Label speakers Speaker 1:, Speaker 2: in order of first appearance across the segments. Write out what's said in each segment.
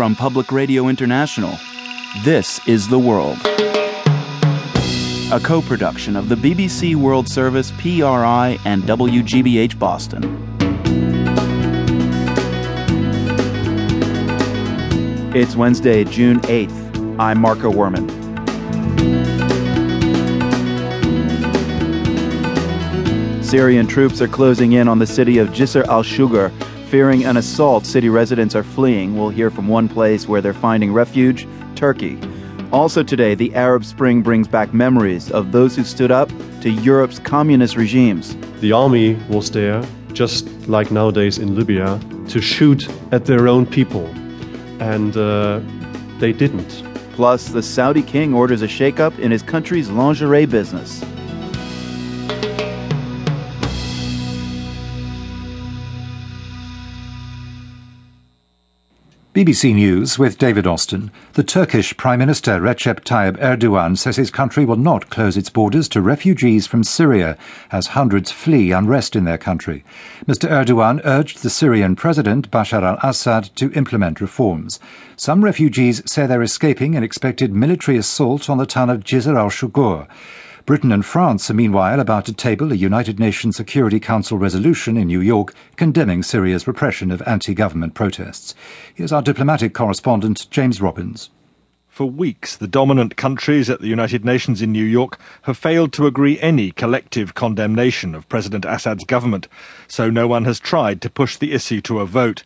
Speaker 1: from Public Radio International. This is The World. A co production of the BBC World Service, PRI, and WGBH Boston. It's Wednesday, June 8th. I'm Marco Werman. Syrian troops are closing in on the city of Jisr al Shugur Fearing an assault, city residents are fleeing. We'll hear from one place where they're finding refuge Turkey. Also today, the Arab Spring brings back memories of those who stood up to Europe's communist regimes.
Speaker 2: The army was there, just like nowadays in Libya, to shoot at their own people. And uh, they didn't.
Speaker 1: Plus, the Saudi king orders a shakeup in his country's lingerie business.
Speaker 3: BBC News with David Austin. The Turkish Prime Minister Recep Tayyip Erdogan says his country will not close its borders to refugees from Syria as hundreds flee unrest in their country. Mr. Erdogan urged the Syrian President Bashar al Assad to implement reforms. Some refugees say they're escaping an expected military assault on the town of Jisr al Shugur. Britain and France are meanwhile about to table a United Nations Security Council resolution in New York condemning Syria's repression of anti government protests. Here's our diplomatic correspondent, James Robbins.
Speaker 4: For weeks, the dominant countries at the United Nations in New York have failed to agree any collective condemnation of President Assad's government, so no one has tried to push the issue to a vote.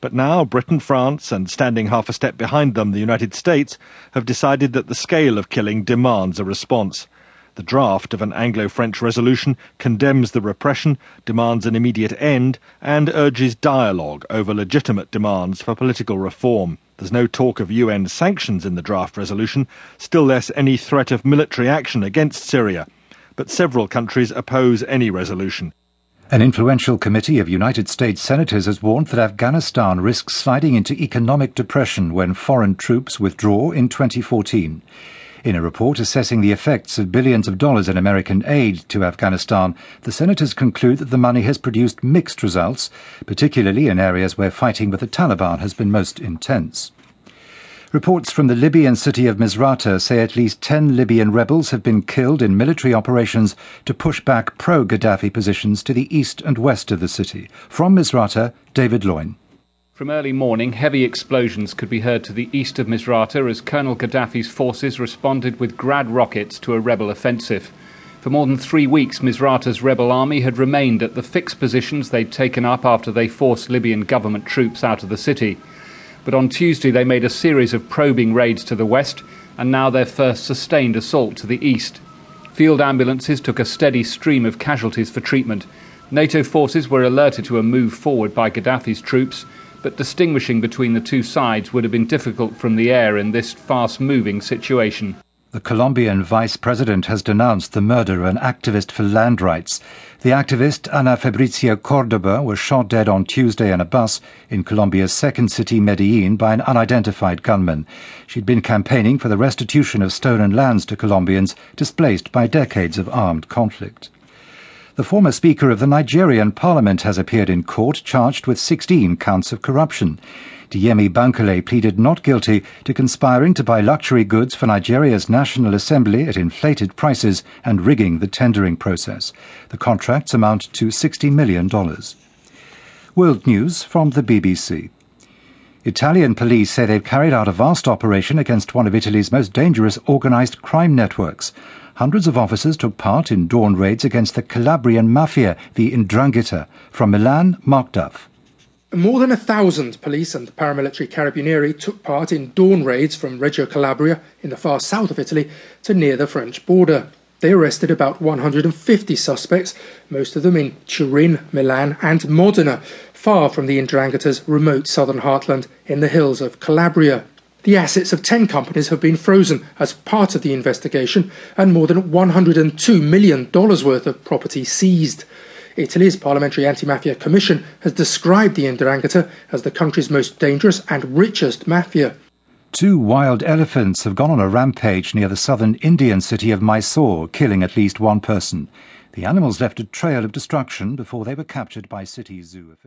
Speaker 4: But now Britain, France, and standing half a step behind them, the United States, have decided that the scale of killing demands a response. The draft of an Anglo French resolution condemns the repression, demands an immediate end, and urges dialogue over legitimate demands for political reform. There's no talk of UN sanctions in the draft resolution, still less any threat of military action against Syria. But several countries oppose any resolution.
Speaker 3: An influential committee of United States senators has warned that Afghanistan risks sliding into economic depression when foreign troops withdraw in 2014. In a report assessing the effects of billions of dollars in American aid to Afghanistan, the senators conclude that the money has produced mixed results, particularly in areas where fighting with the Taliban has been most intense. Reports from the Libyan city of Misrata say at least 10 Libyan rebels have been killed in military operations to push back pro Gaddafi positions to the east and west of the city. From Misrata, David Loyne.
Speaker 5: From early morning, heavy explosions could be heard to the east of Misrata as Colonel Gaddafi's forces responded with Grad rockets to a rebel offensive. For more than three weeks, Misrata's rebel army had remained at the fixed positions they'd taken up after they forced Libyan government troops out of the city. But on Tuesday, they made a series of probing raids to the west, and now their first sustained assault to the east. Field ambulances took a steady stream of casualties for treatment. NATO forces were alerted to a move forward by Gaddafi's troops but distinguishing between the two sides would have been difficult from the air in this fast moving situation.
Speaker 3: The Colombian vice president has denounced the murder of an activist for land rights. The activist, Ana Fabricia Cordoba, was shot dead on Tuesday in a bus in Colombia's second city, Medellin, by an unidentified gunman. She'd been campaigning for the restitution of stolen lands to Colombians displaced by decades of armed conflict. The former Speaker of the Nigerian Parliament has appeared in court charged with 16 counts of corruption. Dimeji Bankole pleaded not guilty to conspiring to buy luxury goods for Nigeria's National Assembly at inflated prices and rigging the tendering process. The contracts amount to $60 million. World News from the BBC. Italian police say they've carried out a vast operation against one of Italy's most dangerous organised crime networks hundreds of officers took part in dawn raids against the Calabrian mafia, the the 'Ndrangheta. From Milan, Mark Duff.
Speaker 6: More than a thousand police and paramilitary carabinieri took part in dawn raids from Reggio Calabria in the far south of Italy to near the French border. They arrested about 150 suspects, most of them in Turin, Milan, and Modena, far from the the 'Ndrangheta's remote southern heartland in the hills of Calabria. The assets of 10 companies have been frozen as part of the investigation and more than $102 million worth of property seized. Italy's Parliamentary Anti Mafia Commission has described the 'Ndrangheta as the country's most dangerous and richest mafia.
Speaker 3: Two wild elephants have gone on a rampage near the southern Indian city of Mysore, killing at least one person. The animals left a trail of destruction before they were captured by city zoo officials.